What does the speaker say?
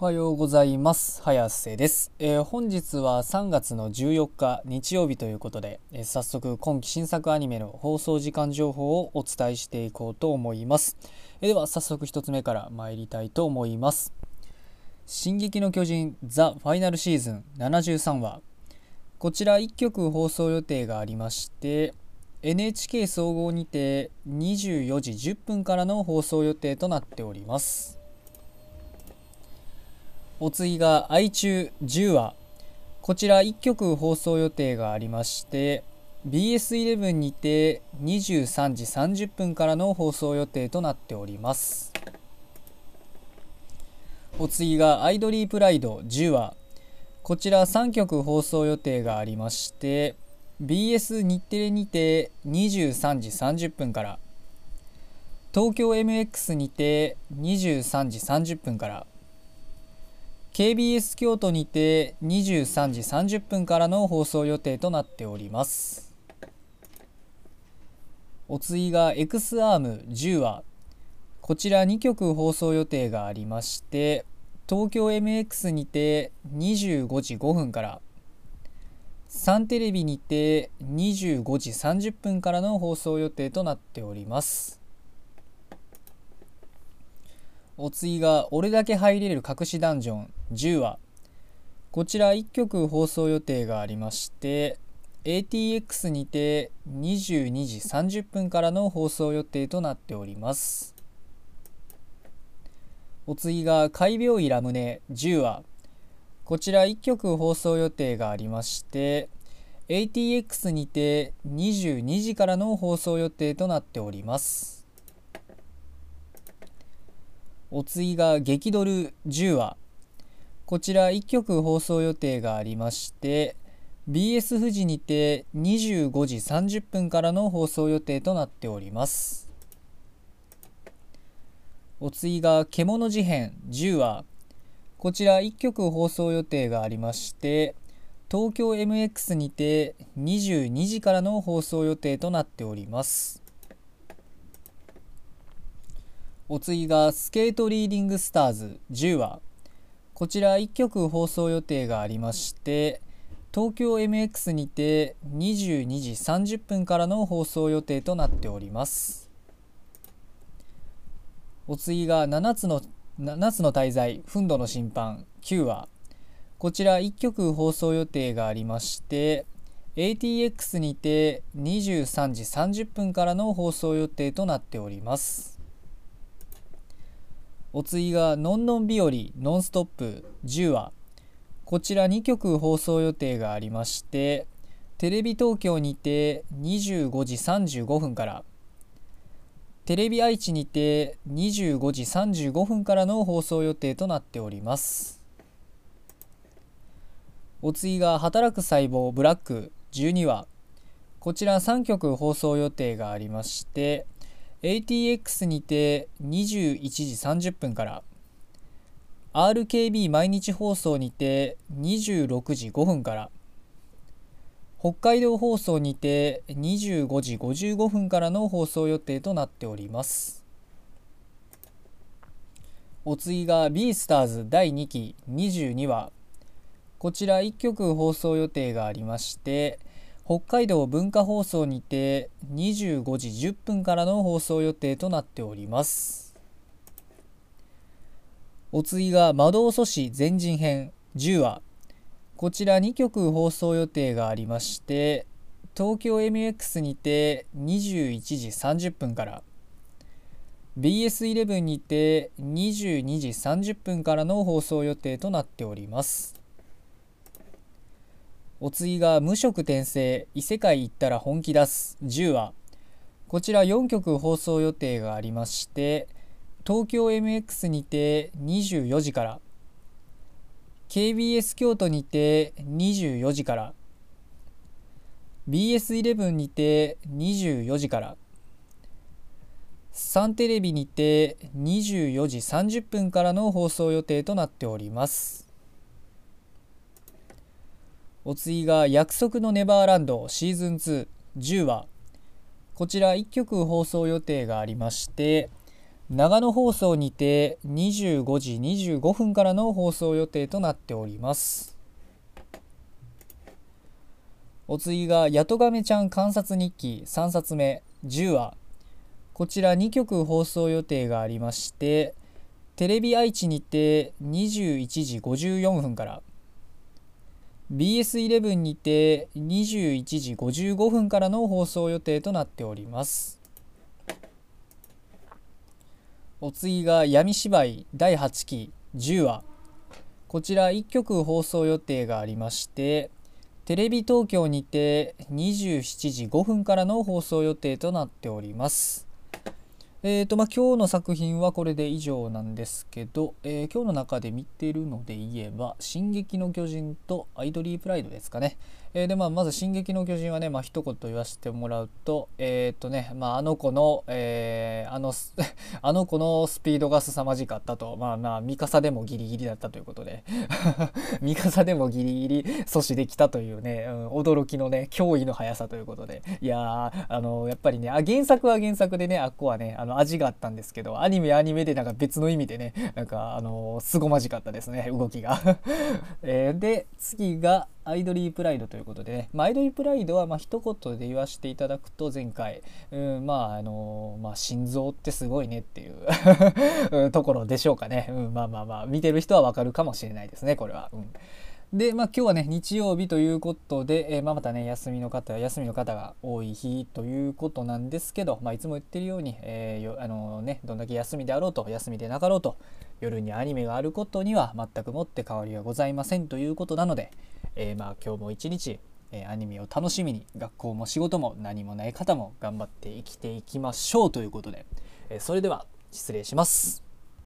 おはようございます。早瀬です、えー、本日は3月の14日日曜日ということで、えー、早速今期新作アニメの放送時間情報をお伝えしていこうと思います、えー、では早速1つ目から参りたいと思います。進撃の巨人ザ・ファイナルシーズン73話。こちら1曲放送予定がありまして NHK 総合にて24時10分からの放送予定となっております。お次が愛中10話こちら1曲放送予定がありまして BS11 にて23時30分からの放送予定となっております。お次がアイドリープライド10話こちら3曲放送予定がありまして BS 日テレにて23時30分から東京 MX にて23時30分から KBS 京都にて23時30分からの放送予定となっております。お次が X アーム10話こちら2曲放送予定がありまして東京 MX にて25時5分からサンテレビにて25時30分からの放送予定となっております。お次が「俺だけ入れる隠しダンジョン10話」こちら1曲放送予定がありまして ATX にて22時30分からの放送予定となっております。お次が「怪病医ラムネ10話」こちら1曲放送予定がありまして ATX にて22時からの放送予定となっております。お次が激ドル10話。こちら1曲放送予定がありまして BS 富士にて25時30分からの放送予定となっております。お次が獣事変10話。こちら1曲放送予定がありまして東京 MX にて22時からの放送予定となっております。お次がスケートリーディングスターズ10話こちら1曲放送予定がありまして東京 MX にて22時30分からの放送予定となっております。お次が7つの7つの滞在憤怒の審判9話こちら1曲放送予定がありまして ATX にて23時30分からの放送予定となっております。お次が「のんのん日和ノンストップ10話」こちら2曲放送予定がありましてテレビ東京にて25時35分からテレビ愛知にて25時35分からの放送予定となっております。お次が「働く細胞ブラック」12話。こちら3曲放送予定がありまして ATX にて21時30分から。RKB 毎日放送にて26時5分から。北海道放送にて25時55分からの放送予定となっております。お次が B スターズ第2期22話。こちら1曲放送予定がありまして北海道文化放送にて25時10分からの放送予定となっております。お次が魔導阻止全人編。10話。こちら2曲放送予定がありまして東京 MX にて21時30分から BS11 にて22時30分からの放送予定となっております。お次が無色転生異世界行ったら本気出す。10話。こちら4曲放送予定がありまして東京 MX にて24時から KBS 京都にて24時から BS11 にて24時からサンテレビにて24時30分からの放送予定となっております。お次が「約束のネバーランドシーズン2」10話こちら1曲放送予定がありまして長野放送にて25時25分からの放送予定となっております。お次が「やとがめちゃん観察日記」3冊目10話こちら2曲放送予定がありましてテレビ愛知にて21時54分から BS11 にて21時55分からの放送予定となっております。お次が闇芝居第8期10話。こちら1曲放送予定がありましてテレビ東京にて27時5分からの放送予定となっております。えーとまあ、今日の作品はこれで以上なんですけど、えー、今日の中で見てるので言えば「進撃の巨人」と「アイドリープライド」ですかね。えー、でまあ、まず「進撃の巨人」はね、まあ一言言わせてもらうと,、えーとねまあ、あの子の、えー、あの あの子のスピードが凄まじかったと、まあまあ、ミカサでもギリギリだったということで。ミカサでもギリギリ阻止できたというね、うん、驚きのね驚異の速さということで。いやあのやっぱりねあ原作は原作でねあっこはねあの味があったんですけどアニメアニメでなんか別の意味でねなんかあの凄まじかったですね動きが。えー、で次がアイドリープライドということでね、まあ、アイドリープライドはまあ一言で言わせていただくと前回、うん、まああのまあ心臓ってすごいねっていう ところでしょうかね、うん、まあまあまあ見てる人はわかるかもしれないですねこれは。うん。で、まあ、今日はね日曜日ということで、えー、まあ、またね休みの方休みの方が多い日ということなんですけど、まあ、いつも言ってるように、えー、あのね、どんだけ休みであろうと休みでなかろうと夜にアニメがあることには全くもって変わりはございませんということなので、えー、まあ今日も一日、えアニメを楽しみに学校も仕事も何もない方も頑張って生きていきましょうということで、えそれでは失礼します。